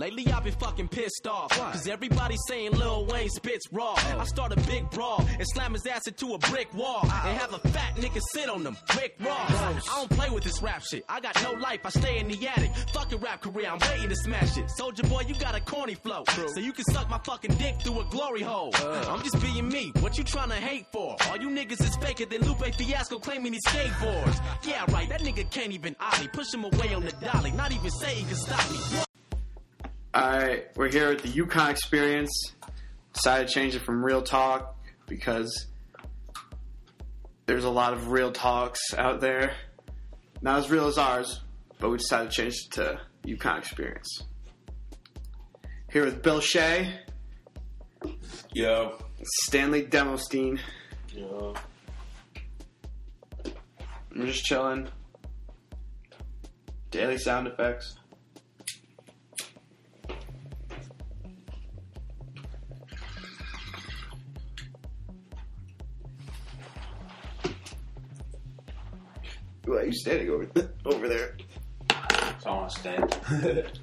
Lately I've been fucking pissed off. Cause everybody's saying Lil Wayne spits raw. I start a big brawl and slam his ass into a brick wall. And have a fat nigga sit on them. Rick Ross. I don't play with this rap shit. I got no life. I stay in the attic. Fucking rap career. I'm waiting to smash it. Soulja Boy, you got a corny flow. So you can suck my fucking dick through a glory hole. I'm just being me. What you trying to hate for? All you niggas is faker than Lupe Fiasco claiming he skateboards. Yeah, right. That nigga can't even ollie. Push him away on the dolly. Not even say he can stop me. Alright, we're here at the UConn Experience. Decided to change it from real talk because there's a lot of real talks out there. Not as real as ours, but we decided to change it to UConn Experience. Here with Bill Shea, Yo. Stanley Demosthene. Yo. I'm just chilling. Daily sound effects. Why are you standing over over there? So I want to stand.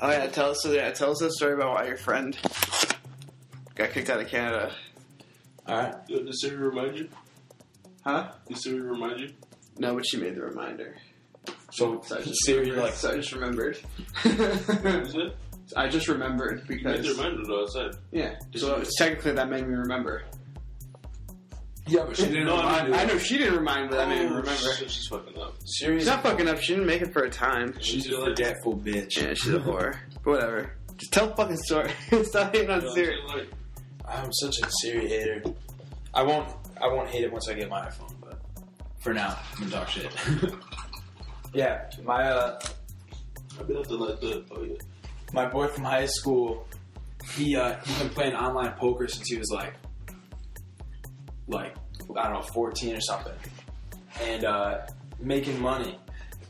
Oh yeah, tell us. Yeah, tell us a story about why your friend got kicked out of Canada. Alright. Yo, did Siri remind you? Huh? Did Siri remind you? No, but she made the reminder. So, So I just Siri, remembered. like, so I just remembered. is it? I just remembered You made because the reminder though, I said. yeah. Did So it's technically that made me remember. Yeah, but she didn't No, I remind mean- I know she didn't remind me. That made me Oh, remember. shit, she's fucking up. Siri's She's not fucking up. She didn't make it for a time. she's a forgetful bitch. Yeah, she's a whore. But whatever. Just tell the fucking story. Stop hating on You know I'm Siri. Like, I'm such a Siri hater. I won't. I won't hate it once I get my iPhone, but for now, I'm gonna talk shit. yeah, my uh, I've been up to like the, oh yeah. my boy from high school, he uh, he's been playing online poker since he was like, like I don't know, 14 or something, and uh, making money.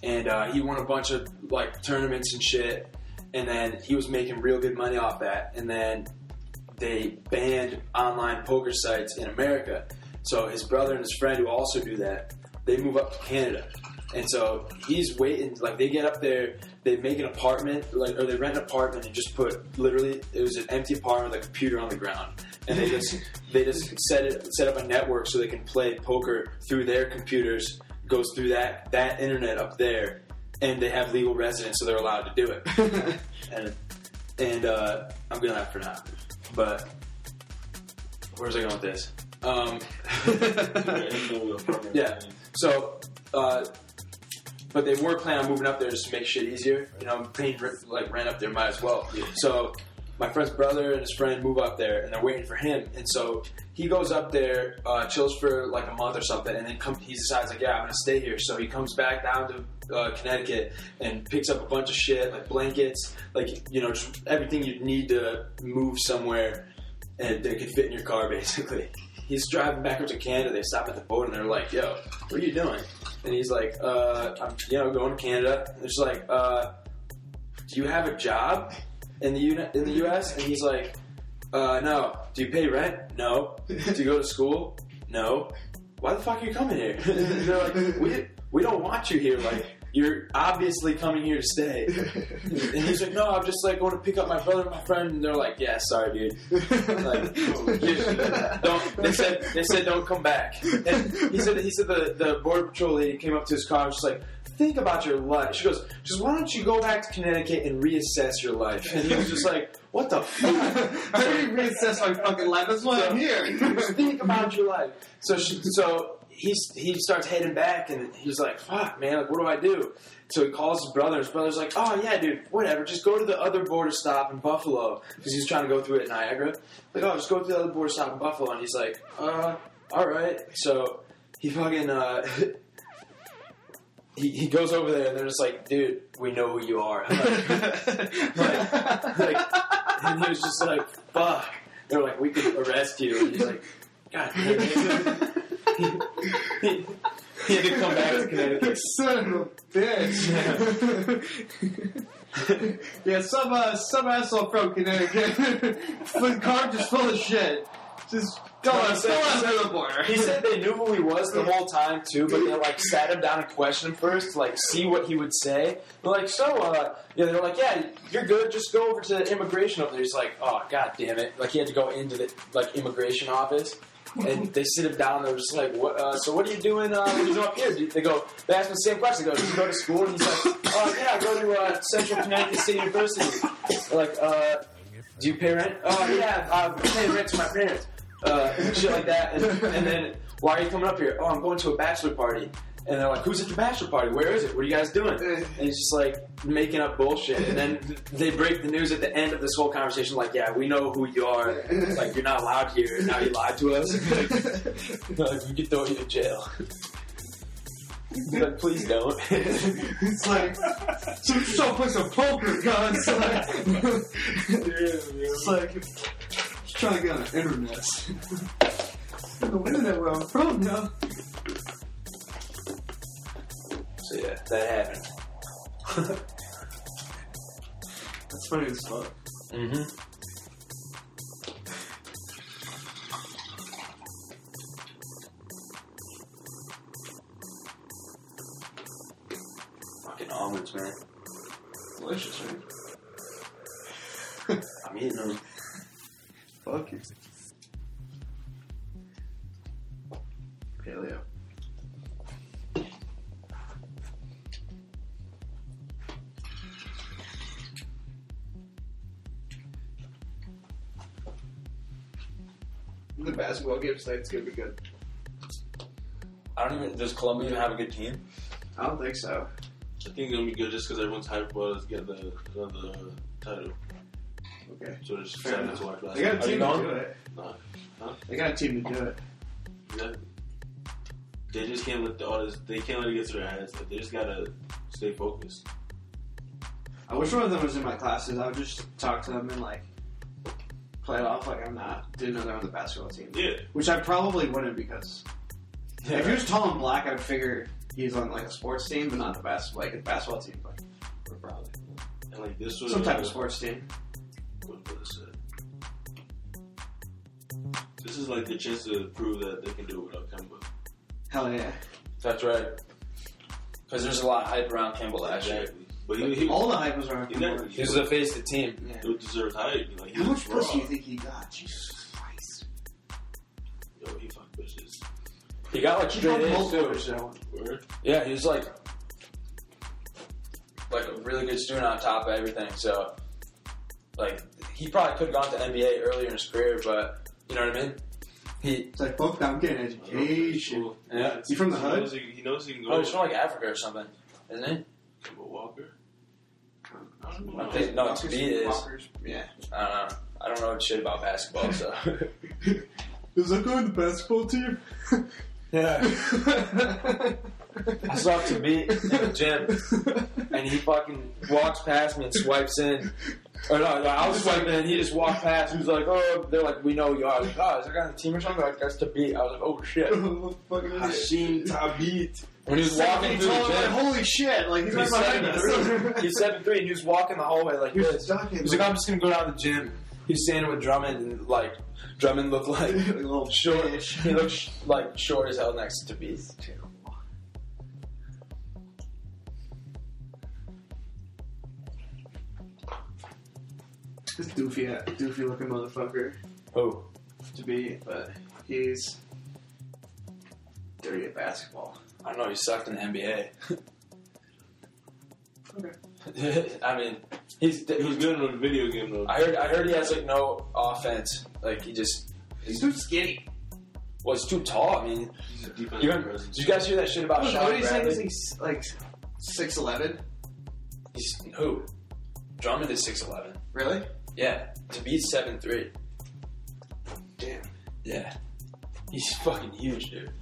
And uh, he won a bunch of like tournaments and shit, and then he was making real good money off that. And then they banned online poker sites in America. So his brother and his friend who also do that, they move up to Canada. And so he's waiting, like they get up there, they make an apartment, like or they rent an apartment and just put literally it was an empty apartment with a computer on the ground. And they just they just set it set up a network so they can play poker through their computers, goes through that that internet up there, and they have legal residence so they're allowed to do it. and and uh, I'm gonna have for now. But where's I going with this? Um, yeah. So, uh, but they were planning on moving up there just to make shit easier. You know, paying like rent up there might as well. So my friend's brother and his friend move up there, and they're waiting for him. And so he goes up there, uh, chills for like a month or something, and then come, he decides like, yeah, I'm gonna stay here. So he comes back down to uh, Connecticut and picks up a bunch of shit, like blankets, like you know, just everything you'd need to move somewhere, and that could fit in your car, basically. He's driving back up to Canada. They stop at the boat, and they're like, "Yo, what are you doing?" And he's like, uh, "I'm, you know, going to Canada." And they're just like, uh, "Do you have a job in the Uni- in the U.S.?" And he's like, uh, "No." Do you pay rent? No. Do you go to school? No. Why the fuck are you coming here? they're like, "We we don't want you here. Like, you're obviously coming here to stay." And he's like, "No, I'm just like going to pick up my brother and my friend." And they're like, "Yeah, sorry, dude." Like, don't. They said they said don't come back. And he said he said the the border patrol lady came up to his car just like. Think about your life. She goes, just why don't you go back to Connecticut and reassess your life? And he was just like, what the fuck? How do you reassess my fucking life? That's why I'm here. Just think about your life. So she, so he's he starts heading back, and he's like, "Fuck, man! Like, what do I do?" So he calls his brother. His brother's like, "Oh yeah, dude, whatever. Just go to the other border stop in Buffalo because he's trying to go through it in Niagara. Like, oh, just go to the other border stop in Buffalo." And he's like, "Uh, all right." So he fucking uh. He, he goes over there and they're just like, dude, we know who you are. Like, like, like, and he was just like, fuck. They're like, we could arrest you. And he's like, God damn it. he, had to come back to Connecticut. Son of a bitch. yeah, some uh, some asshole from Connecticut. the car just full of shit. Just go on, go on to the border. He said they knew who he was the whole time too, but they like sat him down and questioned him first to like see what he would say. They're like, so uh, yeah, they're like, yeah, you're good. Just go over to immigration over there. He's like, oh god damn it! Like he had to go into the like immigration office. And they sit him down. and They're just like, "What? Uh, so what are you doing uh, you up here?" They go. They ask him the same question. They go, "Do you go to school?" And he's like, "Oh yeah, I go to uh, Central Connecticut State University." They're like, uh, "Do you pay rent?" "Oh yeah, I'm paying rent to my parents." Uh, shit like that. And, and then, "Why are you coming up here?" "Oh, I'm going to a bachelor party." And they're like, "Who's at your bachelor party? Where is it? What are you guys doing?" And he's just like making up bullshit. And then they break the news at the end of this whole conversation, like, "Yeah, we know who you are. Like, you're not allowed here. Now you lied to us. like, we could throw you in jail." Like, please don't. It's like, so don't play some poker, guys. It's like, it's like trying to get on the internet. the internet where I'm from now. so yeah, that happened. That's funny as fuck. Mm-hmm. Basketball game It's gonna be good. I don't even. Does Columbia even have a good team? I don't think so. I think it's gonna be good just because everyone's hyped about us getting the, another title. Okay. So they're just Fair excited enough. to watch They got a team to do it. Nah, They got a team to do it. exactly. They just can't let the all this. They can't let it get to their heads. Like, they just gotta stay focused. I wish one of them was in my classes. I would just talk to them and like play it off like I'm not. Didn't know they were on the basketball team. Yeah, Which I probably wouldn't because if he was tall and black, I'd figure he's on like a sports team, but not the bas- like a basketball team, but but probably and like this was some type of sports team. What was it? This is like the chance to prove that they can do it without Kemba. Hell yeah! That's right. Because there's a lot of hype around Kemba last year. But he, he, All the hype was around. Exactly. Kemba. He was the face of the team. Yeah. he deserved hype. Like, he How much pussy do you think he got? Jesus Christ! Yo, he fucked bitches. He got like He straight got A's multiple too. show. Word? Yeah, he was like like a really good student on top of everything. So like he probably could have gone to NBA earlier in his career, but you know what I mean. He It's like fuck that. I'm getting education. yeah. You from the he hood? Knows he, he knows he can go. Oh, he's from like Africa or something, isn't he? Kemba Walker. I don't I know. think no, Walkers- to me it is. Walkers. Yeah. I don't know. I don't know shit about basketball, so Is that going to the basketball team? yeah. I saw to meet in the gym, and he fucking walks past me and swipes in. Or no, no, I was swiping in, and he just walked past. He was like, "Oh, they're like, we know you." I was like, "Oh, is that guy on the team or something?" Like, that's Thabeet. I was like, "Oh shit!" Hasheem Thabeet. When he was walking through Tall, the like, gym, Holy shit! Like he's, he's right seven behind three. us. He's seven three, and he was walking the hallway like He was this. He's like, "I'm just gonna go down to the gym." He's standing with Drummond, and like Drummond looked like a little short. fish. He looked sh- like short as hell next to Beast. This doofy, doofy looking motherfucker Oh, Thabeet, but he's dirty at basketball. I don't know. He sucked in the NBA. Okay. I mean, he's He was good in a video game though. I heard. I heard he has like no offense. Like he just He's too skinny. well, he's too tall. I mean, He's a defensive you remember, did you guys hear that shit about What, Shawn what are you saying? Bradley? He's like six eleven. He's who? Drummond is six eleven. Really? Yeah, Thabeet seven three. Damn. Yeah, he's fucking huge, dude.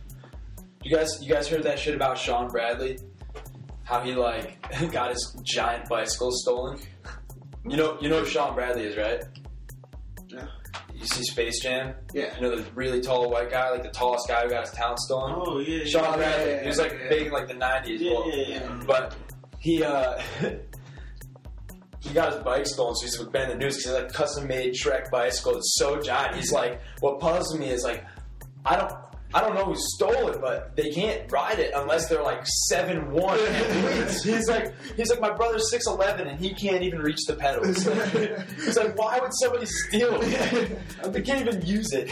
You guys, you guys heard that shit about Shawn Bradley? How he like got his giant bicycle stolen? You know, you know who Shawn Bradley is, right? Yeah. You see Space Jam? Yeah. You know the really tall white guy, like the tallest guy who got his talent stolen. Oh yeah. Shawn yeah, Bradley. yeah, he was like big in like the nineties. Yeah, yeah, yeah. But he uh he got his bike stolen, so he's been in the news because he's like custom made Shrek bicycle. It's so giant. He's like, what puzzles me is like, I don't. I don't know who stole it, but they can't ride it unless they're like seven one. he's like, he's like, my brother's six eleven and he can't even reach the pedals. he's like, why would somebody steal it? They can't even use it.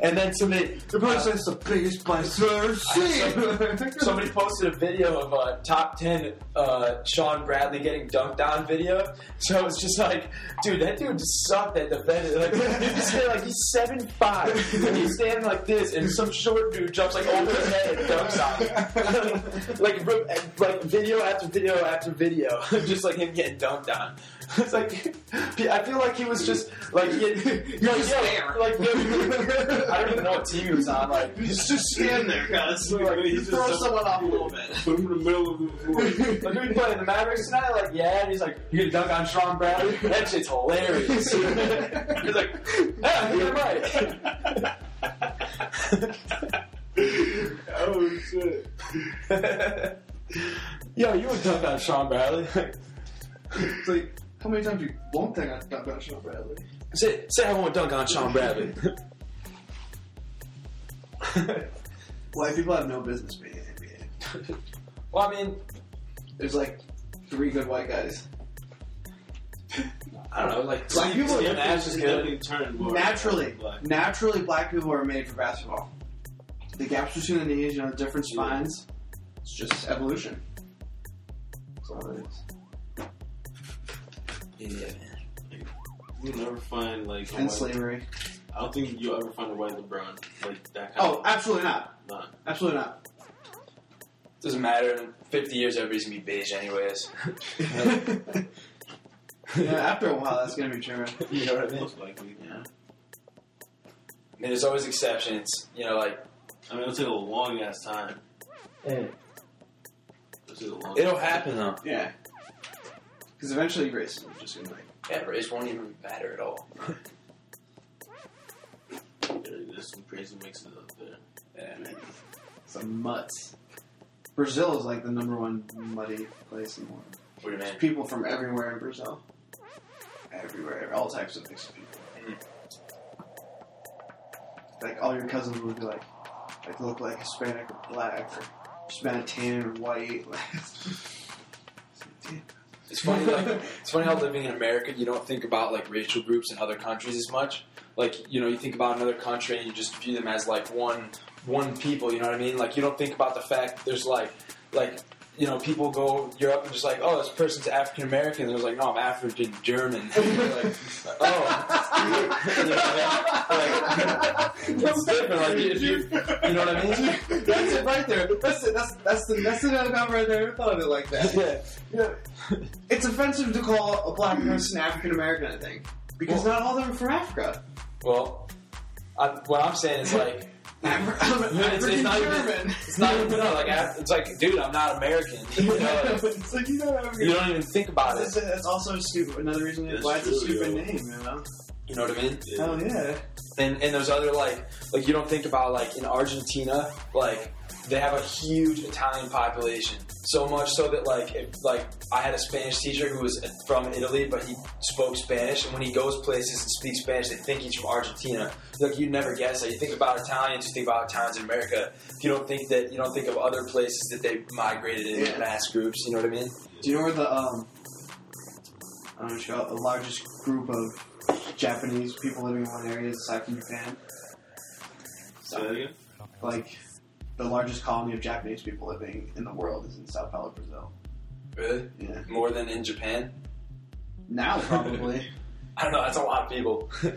And then somebody, The person that's the biggest bicycle I've seen. Somebody posted a video of uh, top ten uh, Shawn Bradley getting dunked on video. So it was just like, dude, that dude just sucked at defending. Like, you just say like he's seven five, and he's standing like this, and some short dude jumps like over his head and dunks on him. like, like video after video after video, just like him getting dunked on. It's like I feel like he was just like he, like, yeah, like yeah, I don't even know what team he was on. Like He's just stand there, guys. Like, he's Throw just someone off a little bit. put him in the middle of the floor. Like, who you playing the Mavericks tonight? Like, yeah. And he's like, you gonna dunk on Shawn Bradley? That shit's hilarious. he's like, yeah, you're right. Oh shit! Yo, you would dunk on Shawn Bradley? It's like, how many times you won't think I've got about Shawn Bradley? say, say I won't dunk on Shawn Bradley. White people have no business being in the NBA. well, I mean, There's like three good white guys. I don't know. Like, Black people Steve are Nash is good. Definitely turned more Naturally, black. naturally, black people are made for basketball. The gaps between the knees, you know, the different Yeah. spines. It's just evolution. That's all it is. Yeah, man. You'll never find like a And white- slavery. I don't think you'll ever find a white LeBron like that. Kind Oh, of, absolutely not. nah. Absolutely not. Doesn't matter. In 50 years, everybody's gonna be beige anyways. yeah, after a while, that's gonna be true. you know what I mean? Most likely, yeah. I mean, there's always exceptions. You know, like I mean, it'll take a long ass time. Mm. It'll take a long. it'll happen though. Yeah. Because eventually, racism is just gonna like. Yeah, race won't even matter at all. There's some crazy mixes up there. Yeah, man. Some mutts. Brazil is like the number one muddy place in the world. What do you mean? People from everywhere in Brazil. Everywhere, all types of mixed people. Mm-hmm. Like all your cousins would be like, like look like Hispanic or black or Hispanic tan or white. It's funny, like it's funny how living in America, you don't think about like racial groups in other countries as much. Like you know, you think about another country and you just view them as like one one people. You know what I mean? Like you don't think about the fact that there's like like you know people go Europe and just like oh this person's African American. There's like no I'm African German. like, oh, you know what I mean? Like, it's different. Like if you you know what I mean? that's it right there. That's it. That's that's the that's it about right there. I never thought of it like that. Yeah. Yeah. It's offensive to call a black person African American. I think because Well- not all of them are from Africa. Well, I, what I'm saying is like. Afri- I'm It's, it's not German. even. It's not even no, like af- it's like, dude, I'm not American. You, know, it's like you know, you don't even think about That's, it. that's also stupid. Another reason That's why it's a stupid yo. name. You know. You know what I mean? Yeah. Hell yeah. And and there's other like like you don't think about like in Argentina, like they have a huge Italian population. So much so that like if like I had a Spanish teacher who was from Italy, but he spoke Spanish, and when he goes places and speaks Spanish, they think he's from Argentina. Like you'd never guess that. You think about Italians, you think about Italians in America. You don't think that you don't think of other places that they migrated in Yeah. mass groups. You know what I mean? Do you know where the um, I don't know what you call it, the largest group of Japanese people living in one area is aside from Japan? Say that again. Like the largest colony of Japanese people living in the world is in Sao Paulo, Brazil. Really? Yeah. More than in Japan? Now probably. I don't know. That's a lot of people. no,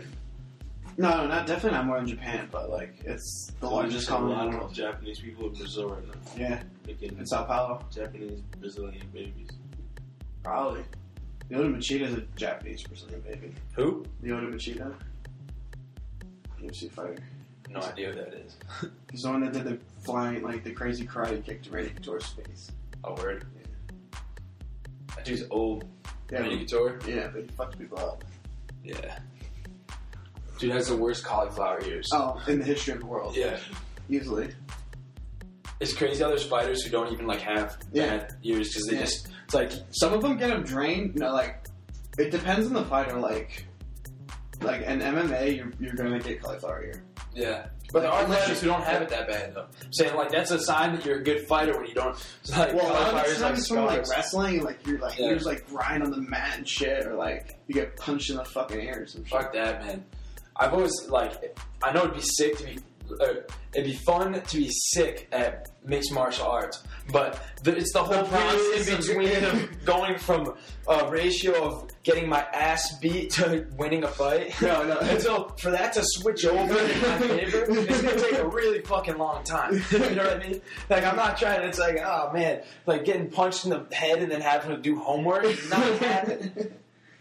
no, not definitely not more than Japan, but like it's the largest There's a colony lot in the of world. Japanese people in Brazil right now Yeah, making in Sao Paulo, Japanese Brazilian babies. probably. Lyoto Machida is a Japanese Brazilian baby. Who? Lyoto Machida, UFC fighter. No idea who that is. He's the one that did the flying, like the crazy karate kick to Randy Couture's face. A word. That dude's old. Yeah, Randy Couture. yeah, but he fucked people up. Yeah. Dude has the worst cauliflower ears. Oh, in the history of the world, Yeah. easily. It's crazy how there's fighters who don't even like have Yeah. bad ears because they Yeah. just. It's like Some of them get them drained, you know, like It depends on the fighter. Like, like in MMA, you're, you're gonna get cauliflower ear. Yeah. But there are fighters who don't have it that bad though. I'm saying like that's a sign that you're a good fighter when you don't. Like, Well, cauliflower I'm is like from like wrestling, like you're like Yeah. you're just like grind on the mat and shit, or like you get punched in the fucking ear or some shit. Fuck that, man. I've always like. I know it'd be sick to be. Uh, it'd be fun to be sick at mixed martial arts, but the, it's the whole process in between of going from a ratio of getting my ass beat to winning a fight. No, no. And so for that to switch over in my favor, it's gonna take a really fucking long time. You know what I mean? Like I'm not trying. It's like, oh man, like getting punched in the head and then having to do homework. Not happening.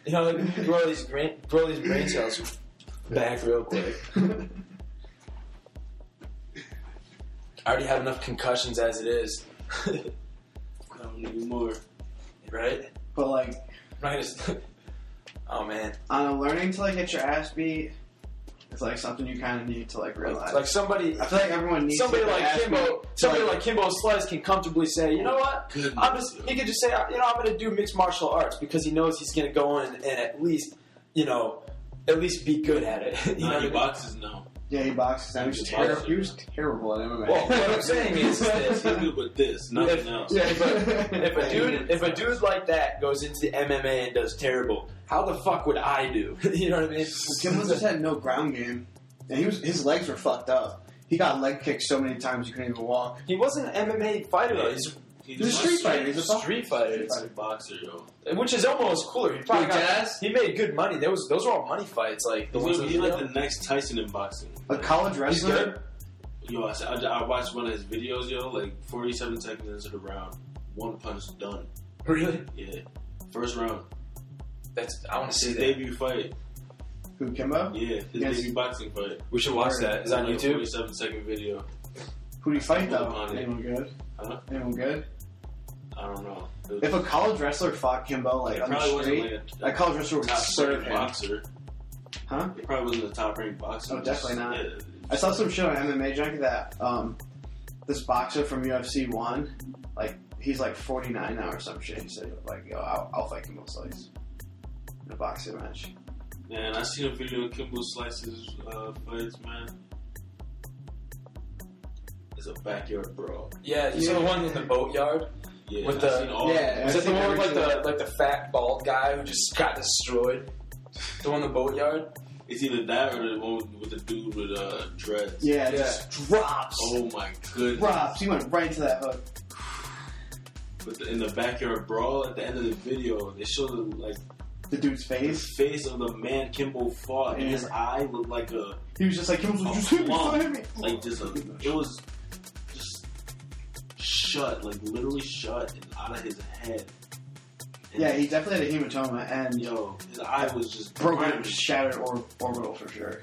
You know, like grow these brain, grow these brain cells back real quick. I already have enough concussions as it is, I don't need more. right? But like I'm not gonna. Oh man, on a learning to like get your ass beat, it's like something you kind of need to like realize. like somebody, I feel like everyone needs somebody to get like Kimbo, beat. somebody Like, like Kimbo Slice can comfortably say, you know what? Goodness. I'm just. He could just say, you know, I'm going to do mixed martial arts because he knows he's going to go in and at least, you know, at least be good at it. you know Nah, what he I mean? boxes now. Yeah, he boxes. He was, He's a terrible. he was terrible at MMA. Well, what I'm saying is He's this: good with this, nothing If- else. yeah, if a, if a dude if a dude like that goes into the MMA and does terrible, how the fuck would I do? you know what I mean? Kimbo just had no ground game, and he was his legs were fucked up. He got leg kicked so many times he couldn't even walk. He wasn't an MMA fighter though. He's He's, He's a street fighter. He's a a street fighter, He's a boxer, yo. Uh, which is almost cooler. He probably Big got, ass? he made good money. There was those were all money fights, like the ones He's, that he's like the next Tyson in boxing. A college He's wrestler. good. Yo, I, I, I watched one of his videos, yo, like 47 seconds into the round. One punch, done. Really? Yeah. First round. That's I want to see His that. debut fight. Who Kimbo? Yeah, his Yes. debut boxing fight. We should watch that. Is that on Like YouTube? 47 second video. Who do you fight though? Upon it. Anyone good? Huh? Anyone good? I don't know. It, If a college wrestler fought Kimbo like it on the probably wasn't street, like a, that college wrestler would top serve ranked him. boxer. Huh? It probably wasn't a top ranked boxer. Oh, definitely Just- not. yeah. I saw some shit on MMA Junkie that um, this boxer from UFC won. Like he's like 49 now or some shit. He said like, "Yo, I'll, I'll fight Kimbo Slice in a boxing match." Man, I seen a video of Kimbo Slice's uh, fights, man. It's a backyard brawl. Yeah, you saw the one in the boatyard. Yeah, With the- all yeah, Is that the one with like the like the fat bald guy who just got destroyed? The one in the boatyard. It's either that or the one with the dude with uh, dreads. Yeah, Yeah. just drops. Oh my goodness. Drops. He went right to that hook. But the, in the backyard brawl, at the end of the video, they showed like The dude's the face. face of the man Kimbo fought, and his eye looked like a He was just like, Kimbo, a just hit me, hit me. like just a, it was just shut, like literally shut and out of his head. And Yeah, he definitely had a hematoma and yo, his eye was just broken, shattered or, orbital for sure.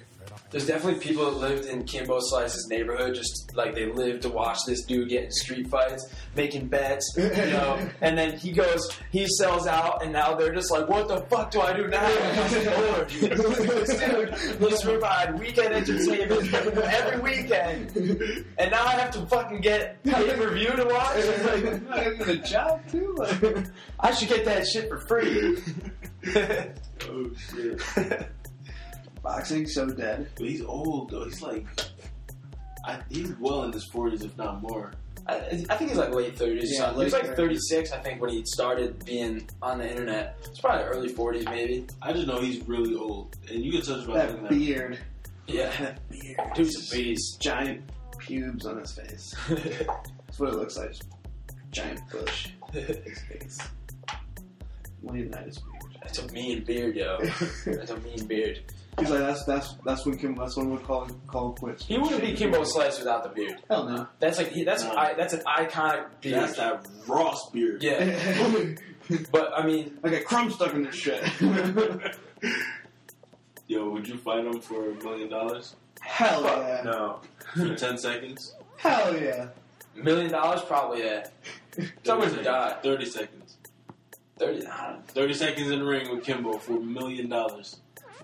There's definitely people that lived in Kimbo Slice's neighborhood, just like they lived to watch this dude get in street fights, making bets, you know. and then he goes, he sells out, and now they're just like, "What the fuck do I do now?" Lord, this dude to provide weekend entertainment every weekend, and now I have to fucking get pay per view to watch. It's like, I a job too. Like, I should get that shit for free. Oh shit! Boxing so dead. But he's old though. He's like, I, he's well in his forties, if not more. I, I think he's like late thirties. Yeah, he was like thirty six, I think, when he started being on the internet. It's probably early forties, maybe. I just know he's really old, and you can touch about That that. beard. Yeah, That beard. dude's a beast. Giant pubes on his face. That's what it looks like. Giant bush. His face. Leonidas beard. That's a mean beard, yo. That's a mean beard. He's like, that's that's that's when Kim. That's when we call call quits. He wouldn't be Kimbo Slice without the beard. Hell no. That's like he, that's No. an, I, that's an iconic beard. That's that Ross beard. Yeah, but I mean, I got crumbs stuck in this shit. Yo, would you fight him for a million dollars Hell yeah. no. for ten seconds? Hell yeah. Million dollars, probably yeah. Someone would die. Thirty seconds. Thirty. I. Thirty seconds in the ring with Kimbo for a million dollars.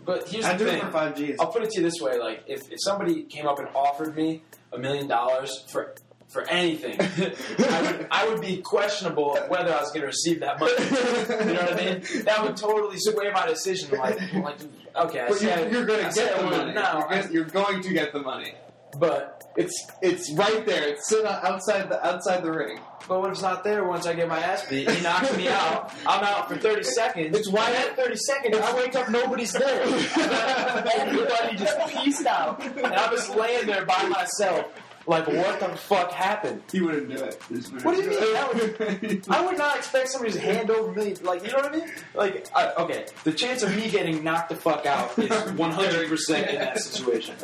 But here's I'd the do thing. it for five Gs. I'll put it to you this way: like, if, if somebody came up and offered me a million dollars for for anything, I would I would be questionable whether I was going to receive that money. You know what I mean? That would totally sway my decision. Like, like okay, I But you're, you're going to get the money. No, you're, gonna- you're going to get the money. but It's it's right there. It's sitting outside the outside the ring. but what if it's not there once I get my ass beat? He knocks me out. I'm out for 30 seconds. It's why- And at 30 seconds, I wake up, nobody's there. Everybody just pieced out, and I'm just laying there by myself. Like, what the fuck happened? He wouldn't do it. What do you mean? That would- I would not expect somebody to hand over me. Like, you know what I mean? Like, I, okay, the chance of me getting knocked the fuck out is 100% in that situation.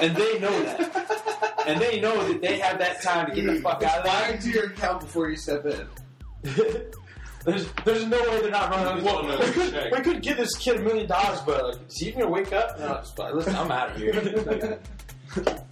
And they know that. And they know that they have that time to get the fuck out of there. Fire to your account before you step in. there's, there's no way they're not running. Well, Just we, could, we could give this kid a million dollars, but like, is he even gonna wake up? No, it's fine. Listen, I'm out of here.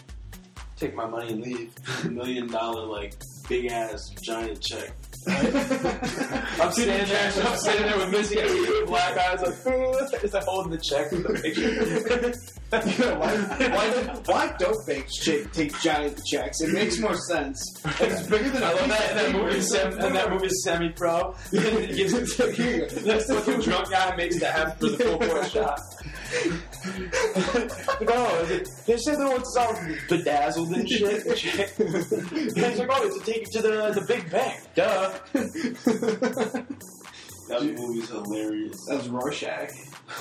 Take my money and leave. A million dollar like big ass giant check. I'm standing there. I'm standing there with Missy and black eyes, like, is I holding the check with the picture? why, why, why don't banks take, take giant checks? It makes more sense. It's bigger than I love that. That movie, sem- and that movie, Semi Pro. He gives it to. That fucking drunk guy makes the half for the full point shot. No, they said there was all bedazzled and shit. Shit. He's like, oh, it's to take to the the big bank. Duh. That movie's hilarious. That was Rorschach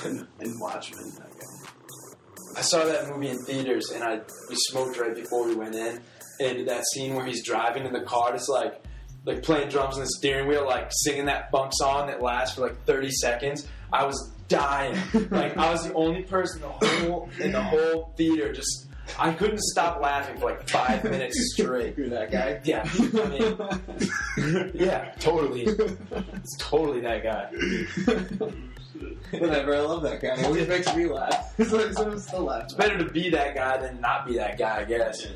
and, Watchmen. I saw that movie in theaters, and I we smoked right before we went in. And that scene where he's driving in the car, it's like like playing drums on the steering wheel, like singing that funk song that lasts for like thirty seconds. I was dying. like I was the only person in the whole in the whole theater. Just I couldn't stop laughing for like five minutes straight. You're that guy. Yeah, I mean, yeah, totally. It's totally that guy. Whatever, I love that guy. He always makes me laugh. It's like someone still laughs. It's better to be that guy than not be that guy, I guess.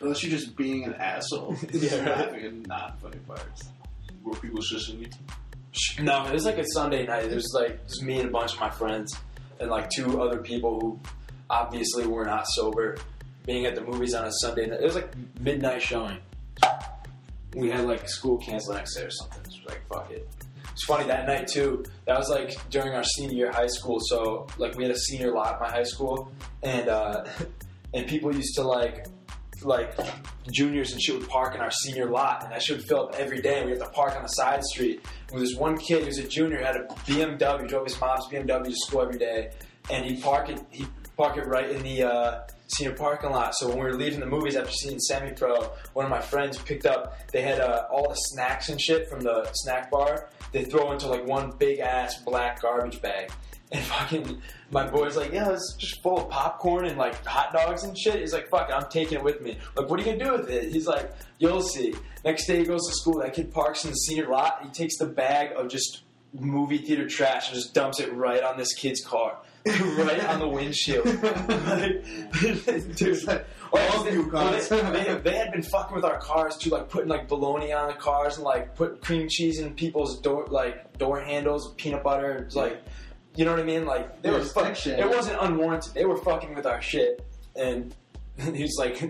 Unless you're just being an asshole. Yeah, Just right. laughing at not funny parts. Were people shushing you? No, it was like a Sunday night. It was like just me and a bunch of my friends and like two other people who obviously were not sober, being at the movies on a Sunday night. It was like midnight showing. We had like school canceled next day or something. It was like fuck it. It's funny that night too. That was like during our senior year high school. So like we had a senior lot at my high school, and uh, and people used to like like juniors and shit would park in our senior lot, and that shit would fill up every day. We had to park on the side street. And this one kid who's a junior had a BMW, drove his mom's BMW to school every day, and he park it he park it right in the uh, senior parking lot. So when we were leaving the movies after seeing Semi Pro, one of my friends picked up. They had uh, all the snacks and shit from the snack bar. They throw into like one big ass black garbage bag. And fucking, my boy's like, yeah, it's just full of popcorn and like hot dogs and shit. He's like, fuck it, I'm taking it with me. Like, what are you gonna do with it? He's like, you'll see. Next day he goes to school. That kid parks in the senior lot. He takes the bag of just movie theater trash and just dumps it right on this kid's car. right on the windshield. like, dude, like, all they, you guys. they, they, had been fucking with our cars too, like putting like bologna on the cars and like put cream cheese in people's door like door handles, peanut butter. It's like, you know what I mean? Like they were fucking. It wasn't unwarranted. They were fucking with our shit, and he's like,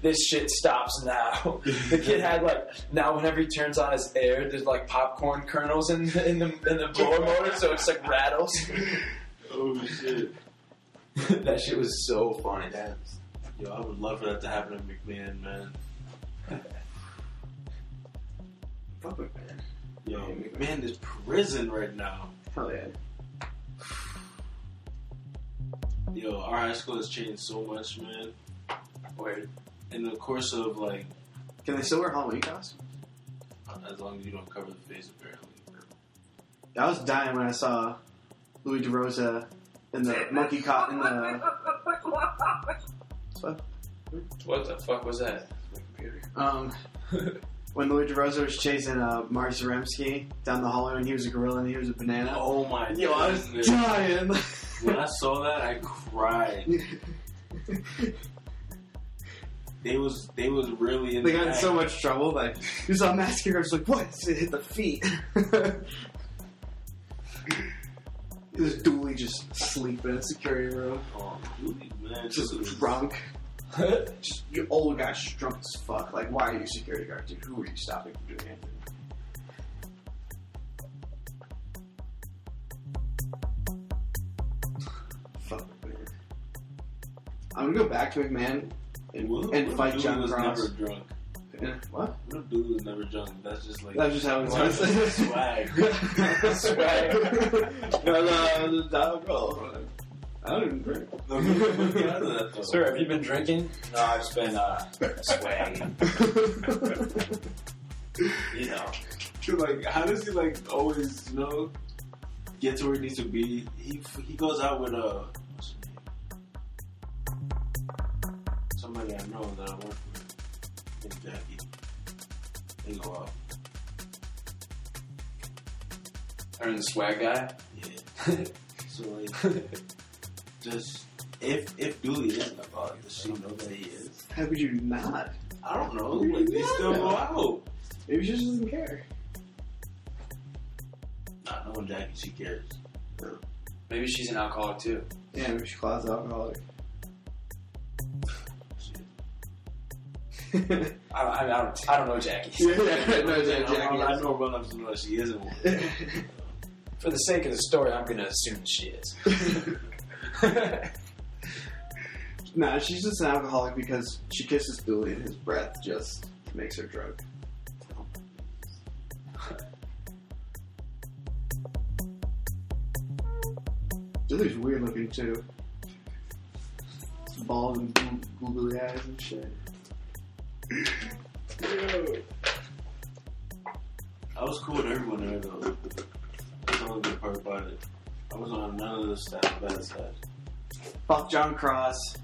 "This shit stops now." the kid had like now whenever he turns on his air, there's like popcorn kernels in the, in the in the blower motor, so it's like rattles. Oh shit! that shit was so funny. Yo, I would love for that to happen to McMahon, man. Fuck with man. Yo, McMahon is prison right now. Hell yeah. Yo, our high school has changed so much, man. Weird. In the course of like, Can they still wear Halloween costumes? Uh, as long as you don't cover the face, apparently. I was dying when I saw Louis DeRosa in the monkey caught in the. What the fuck was that? Um, when Louis DeRosa was chasing uh, Mark Zaremski down the hallway when he was a gorilla and he was a banana. Oh my Yo, I was goodness. dying. When I saw that, I cried. They was they was really in they the got in act. so much trouble. that you saw Mask Hero, was like, what? It hit the feet. This Dooley just sleeping in a security room. Oh, Dooley, man, Just this drunk. Just you old guy, just drunk as fuck. Like, why are you security guard, dude? Who are you stopping from doing anything? Fuck McMahon. I'm gonna go back to McMahon and, What- and what fight dude John was Cross. never drunk. Yeah, what? What if dude was never drunk? That's just like That's just how it That's was. just swag. Swag. No, no, bro. I don't even drink. Get out of that, though. Sir, have you been drinking? No, I've just been uh, swagging. You know. Like, how does he like always, you know, get to where he needs to be? He he goes out with uh, name? Somebody I know that I work with, named Jackie. They go out. And the swag guy. Yeah. so like, just if if Dooley is about, does she know that he is? How could you not? I don't know. Like they still go out. Maybe she just doesn't care. Not knowing Jackie, she cares. Maybe she's an alcoholic too. Yeah, maybe she closet alcoholic. Shit. yeah, I, I, I don't. I don't know Jackie. yeah, no, I, Jackie. know- I know well enough to know that she isn't one. For the sake of the story, I'm gonna assume she is. nah, she's just an alcoholic because she kisses Billy and his breath just makes her drunk. Billy's weird looking too. Bald and goo- googly eyes and shit. I was cool with everyone there though. The good part about it. I was on none of the staff bad side. Fuck John Cross.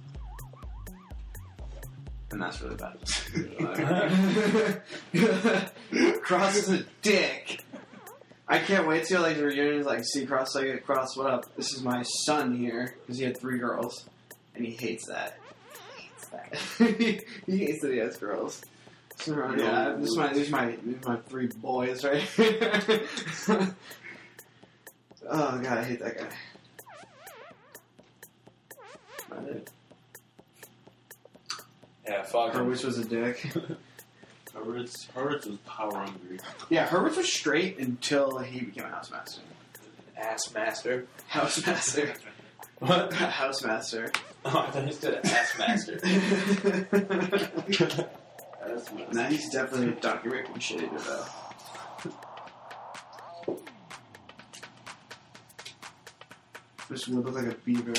And that's really bad. Cross is a dick. I can't wait till like the reunions, like see Cross like Cross, what up? This is my son here because he had three girls, and he hates that. He hates that. he hates that he has girls. So, yeah, this is my these my these my three boys right here. oh god, I hate that guy. Not it. yeah, fuck her. Hurwitz was a dick. Hurwitz, Hurwitz was power hungry. Yeah, Hurwitz was straight until he became a housemaster. Ass master. Housemaster. What? housemaster. Oh, I thought you said ass master. That's my nah, he's definitely a Donkey Rick and shit eater, though. This would look like a beaver.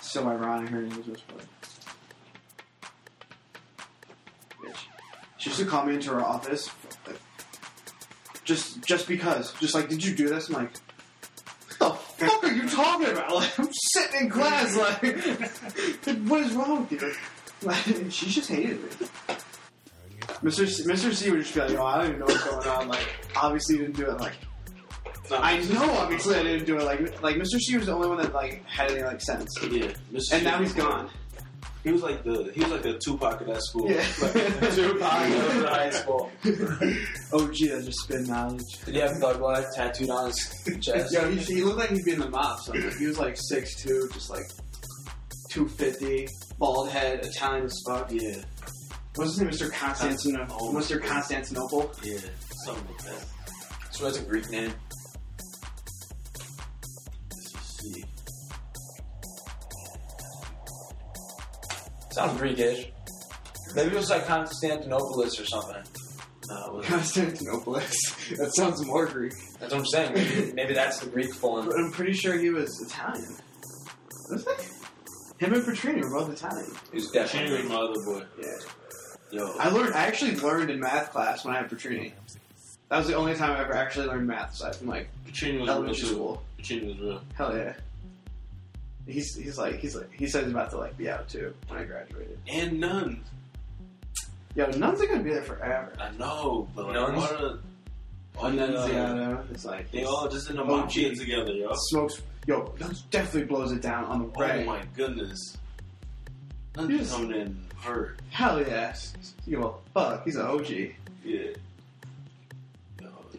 So ironic her name was Whisper. Bitch. She used to call me into her office. Like, just just because. Just like, did you do this? I'm like, what the fuck are you talking about? Like, I'm sitting in class, like, what is wrong with you? Like, she just hated me. Mr. C, Mr. C would just be like, oh, I don't even know what's going on. Like, obviously you didn't do it. Like, I know obviously I didn't do it. Like, like Mr. C was the only one that like had any like sense. Yeah, Mr. And now he's gone. He was like the he was like the Tupac of that school. Yeah. Like, Tupac in high school. oh, gee, that just spit knowledge. Did he have thug life tattooed on his chest? Yo, he, he looked like he'd be in the mob. So he was like 6'2", just like two fifty, bald head, Italian as fuck. yeah, What's his name? Mr. Constantinople. Oh, Mr. Constantinople. yeah, something like that. So that's a Greek name. Let's just see. Sounds Greekish. Maybe it was like Constantinopolis or something. Nah, it was Constantinopolis. that sounds more Greek. That's what I'm saying. Maybe, maybe that's the Greek form. But I'm pretty sure he was Italian. Was he? Him and Petrini were both Italian. He was definitely my other boy. Yeah. Yo, I learned. I actually learned in math class when I had Petrini. That was the only time I ever actually learned math aside from like Petrini was real elementary too. school. Petrini was real. Hell yeah. He's he's like he's like he said he's about to like be out too when I graduated. And none. Yo, nuns are gonna be there forever. I know, but like, Nuns? what are all And then the, uh, Ziano, it's like They all just in the OG. together, yo. smokes. Yo, nuns definitely blows it down on the Oh right. my goodness. Yes. Nothing coming in hurt. Hell yes. You know, fuck, he's an OG. Yeah.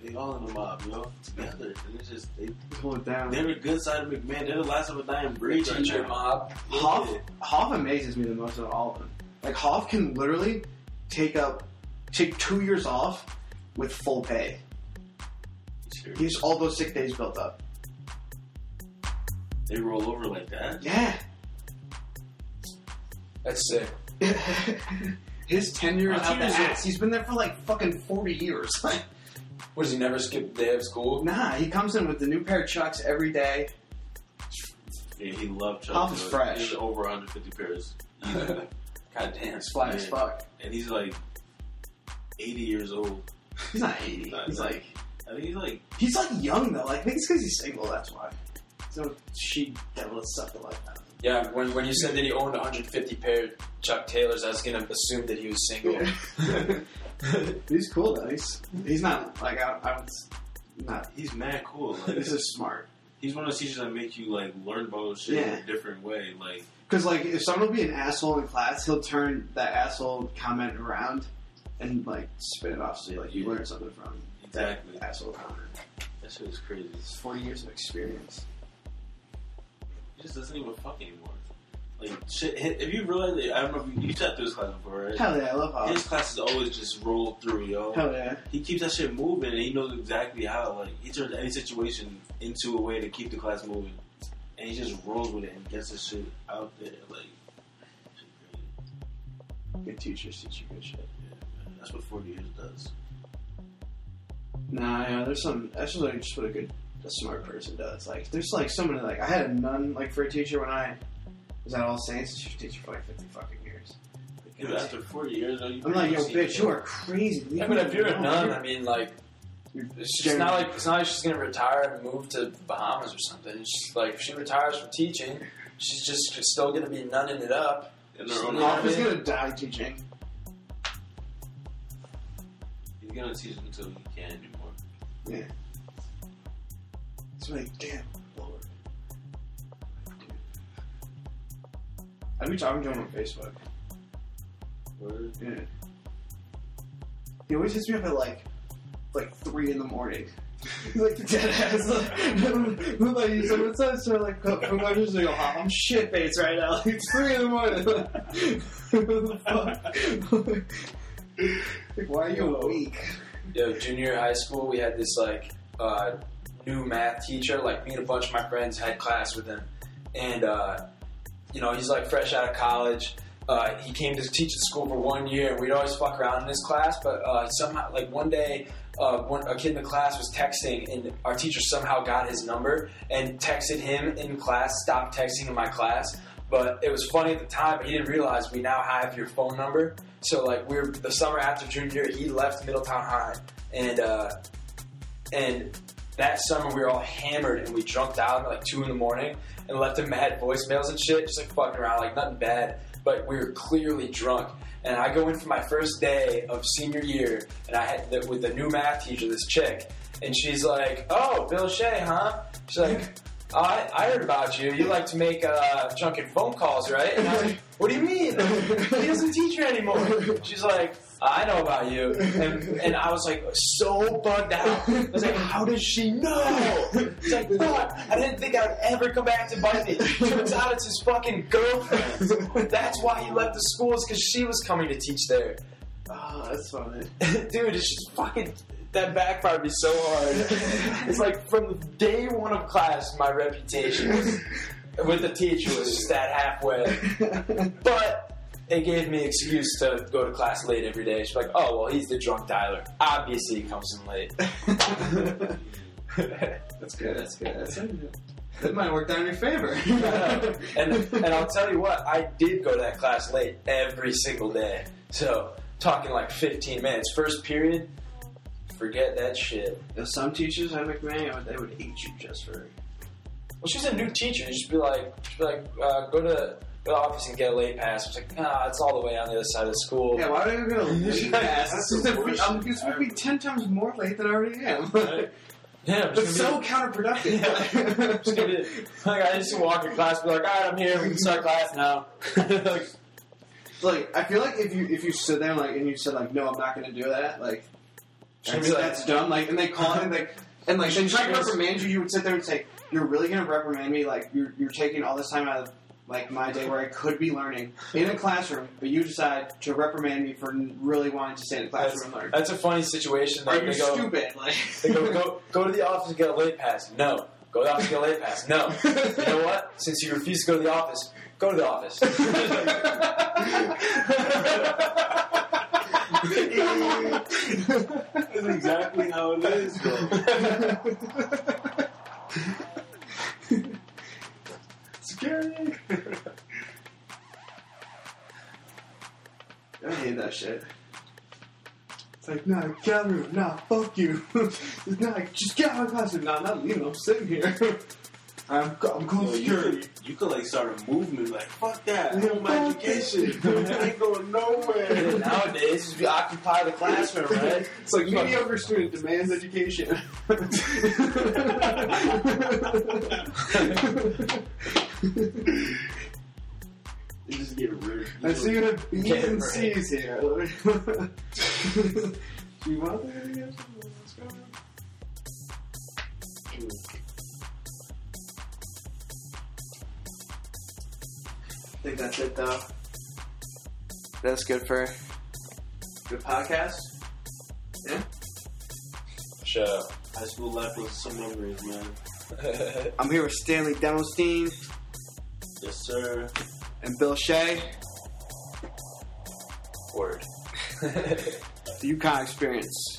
Yo, they all in the mob, yo. Together. And it's just they Hold it down. they're the good side of McMahon. They're the last of a dying breed. right teacher now. mob. Hoff, Yeah. Hoff amazes me the most of all of them. Like Hoff can literally take up take two years off with full pay. Serious. He's all those sick days built up. They roll over like that. Yeah. That's sick. His tenure How out the years ass. He's been there for like fucking forty years. What does he never skip a day of school? nah, he comes in with the new pair of chucks every day. Yeah, he loved Chuck. Tom's Taylor. fresh. He has over 150 pairs. God damn. It's flat as fuck. and he's like 80 years old. He's not eighty. Nah, he's nah. like I think he's like he's like young though. Like, I think it's because he's single. That's why. So she devil sucked the life out of him. Yeah, when, when you said that he owned 150 pair of Chuck Taylors, I was gonna assume that he was single. he's cool though. He's he's not like I, I was not. he's mad cool. Like, This is smart he's one of those teachers that make you like learn about shit Yeah. in a different way. Like because like if someone will be an asshole in class, he'll turn that asshole comment around and like spin it off so like you learn something from exactly. that asshole comment. That shit is crazy. It's forty years of experience. Just doesn't even fuck anymore. Like shit. If you realize, that, I don't know you, sat through his class before, right? Hell yeah, I love how His classes always just roll through, yo. Hell yeah. He keeps that shit moving, and he knows exactly how. Like he turns any situation into a way to keep the class moving, and he just rolls with it and gets the shit out there. Like. Good teachers teach you good shit. Yeah, man. That's what forty years does. Nah, yeah, there's some. That's just like just what a good, a smart person does. Like, there's like so many. Like, I had a nun like for a teacher when I was at All Saints. She was a teacher for like fifty fucking years. Dude, after forty years, though, you I'm like, yo, pretty much bitch, you are crazy. Leave Yeah, but if you're a alone. nun, I mean, like, it's just not like it's not like she's gonna retire and move to Bahamas or something. It's just like if she retires from teaching, she's just still gonna be nunning it up. in their own Yeah. Hoff gonna die teaching. He's gonna teach until he can't anymore. It's like, damn, Lord. I'd be talking to him on Facebook. Word. Yeah. He always hits me up at like, like three in the morning. He's like dead ass. Like, like to like, from my just like, oh, I'm shit faced right now. Like, it's three in the morning. what the fuck? like, why are you awake? Yo, junior high school, we had this like uh, new math teacher. Like me and a bunch of my friends had class with him, and uh, you know he's like fresh out of college. Uh, he came to teach at school for one year, we'd always fuck around in his class. But uh, somehow, like one day, uh, one, a kid in the class was texting, and our teacher somehow got his number and texted him in class. Stopped texting in my class. But it was funny at the time, but he didn't realize we now have your phone number. So like we're the summer after junior year, he left Middletown High, and uh, and that summer we were all hammered and we drunked out at like two in the morning and left him mad voicemails and shit, just like fucking around, like nothing bad. But we were clearly drunk. And I go in for my first day of senior year, and I had the, with the new math teacher, this chick, and she's like, "Oh, Bill Shea, huh?" She's like, "Oh, I, I heard about you. You like to make uh, drunken phone calls, right?" And I was like, "What do you mean? he doesn't teach you anymore." She's like, "I know about you," and, and I was like so bugged out. I was like, "How does she know?" It's like, "Fuck! I didn't think I would ever come back to bite me." Turns out it's his fucking girlfriend. That's why he left the schools because she was coming to teach there. Oh, that's funny. Dude, it's just fucking that backfired me so hard. it's like from day one of class, my reputation was, with the teacher was just that halfway. But it gave me excuse to go to class late every day. She's like, "Oh well, he's the drunk dialer. Obviously, he comes in late." That's good. That's good. That's good. That might work out in your favor. and and I'll tell you what, I did go to that class late every single day. So talking like 15 minutes. First period, forget that shit. Now, some teachers at McMahon, they would hate you just for. Well, she's a new teacher. You should be like, she'd be like, uh, go to go to the office and get a late pass. It's like, nah, it's all the way on the other side of the school. Yeah, why are you get a late pass? That's This is the the- worst I'm shit going to be ten times more late than I already am. Yeah, I'm It's so gonna be, counterproductive. I'm just gonna be like, I just walk in class, be like, all right, I'm here. We can start class now. like, like, I feel like if you if you stood there like and you said like, no, I'm not going to do that, like, She'd that's, like- that's dumb. Like, and they call it and like, and like they try to reprimand you. You would sit there and say, you're really going to reprimand me? Like, you're you're taking all this time out of like my day where I could be learning in a classroom, but you decide to reprimand me for really wanting to stay in the That's, classroom and learn. that's a funny situation. Are Like, you go, stupid? Like, They go, go, go to the office and get a late pass. No. Go to the office and get a late pass. No. You know what? Since you refuse to go to the office, go to the office. That's exactly how it is, I hate that shit. It's like, nah, gallery, nah, fuck you. it's not, just get out of my class. Nah, not leaving, I'm sitting here. I'm, I'm calling Yo, you, security. could, you could like start a movement like fuck that, Yeah, home my education. I ain't going And nowhere. nowadays, just occupy the classroom, right? It's like mediocre student demands education. You just get rid. I see you have B's Yeah, and right. C's here. Do you want that? again? Let's go. I think that's it, though. That's good for good podcast. Shut up. High school life was some memories, man. I'm here with Stanley Demosthene Yes, sir. and Bill Shea. Word. The UConn Experience.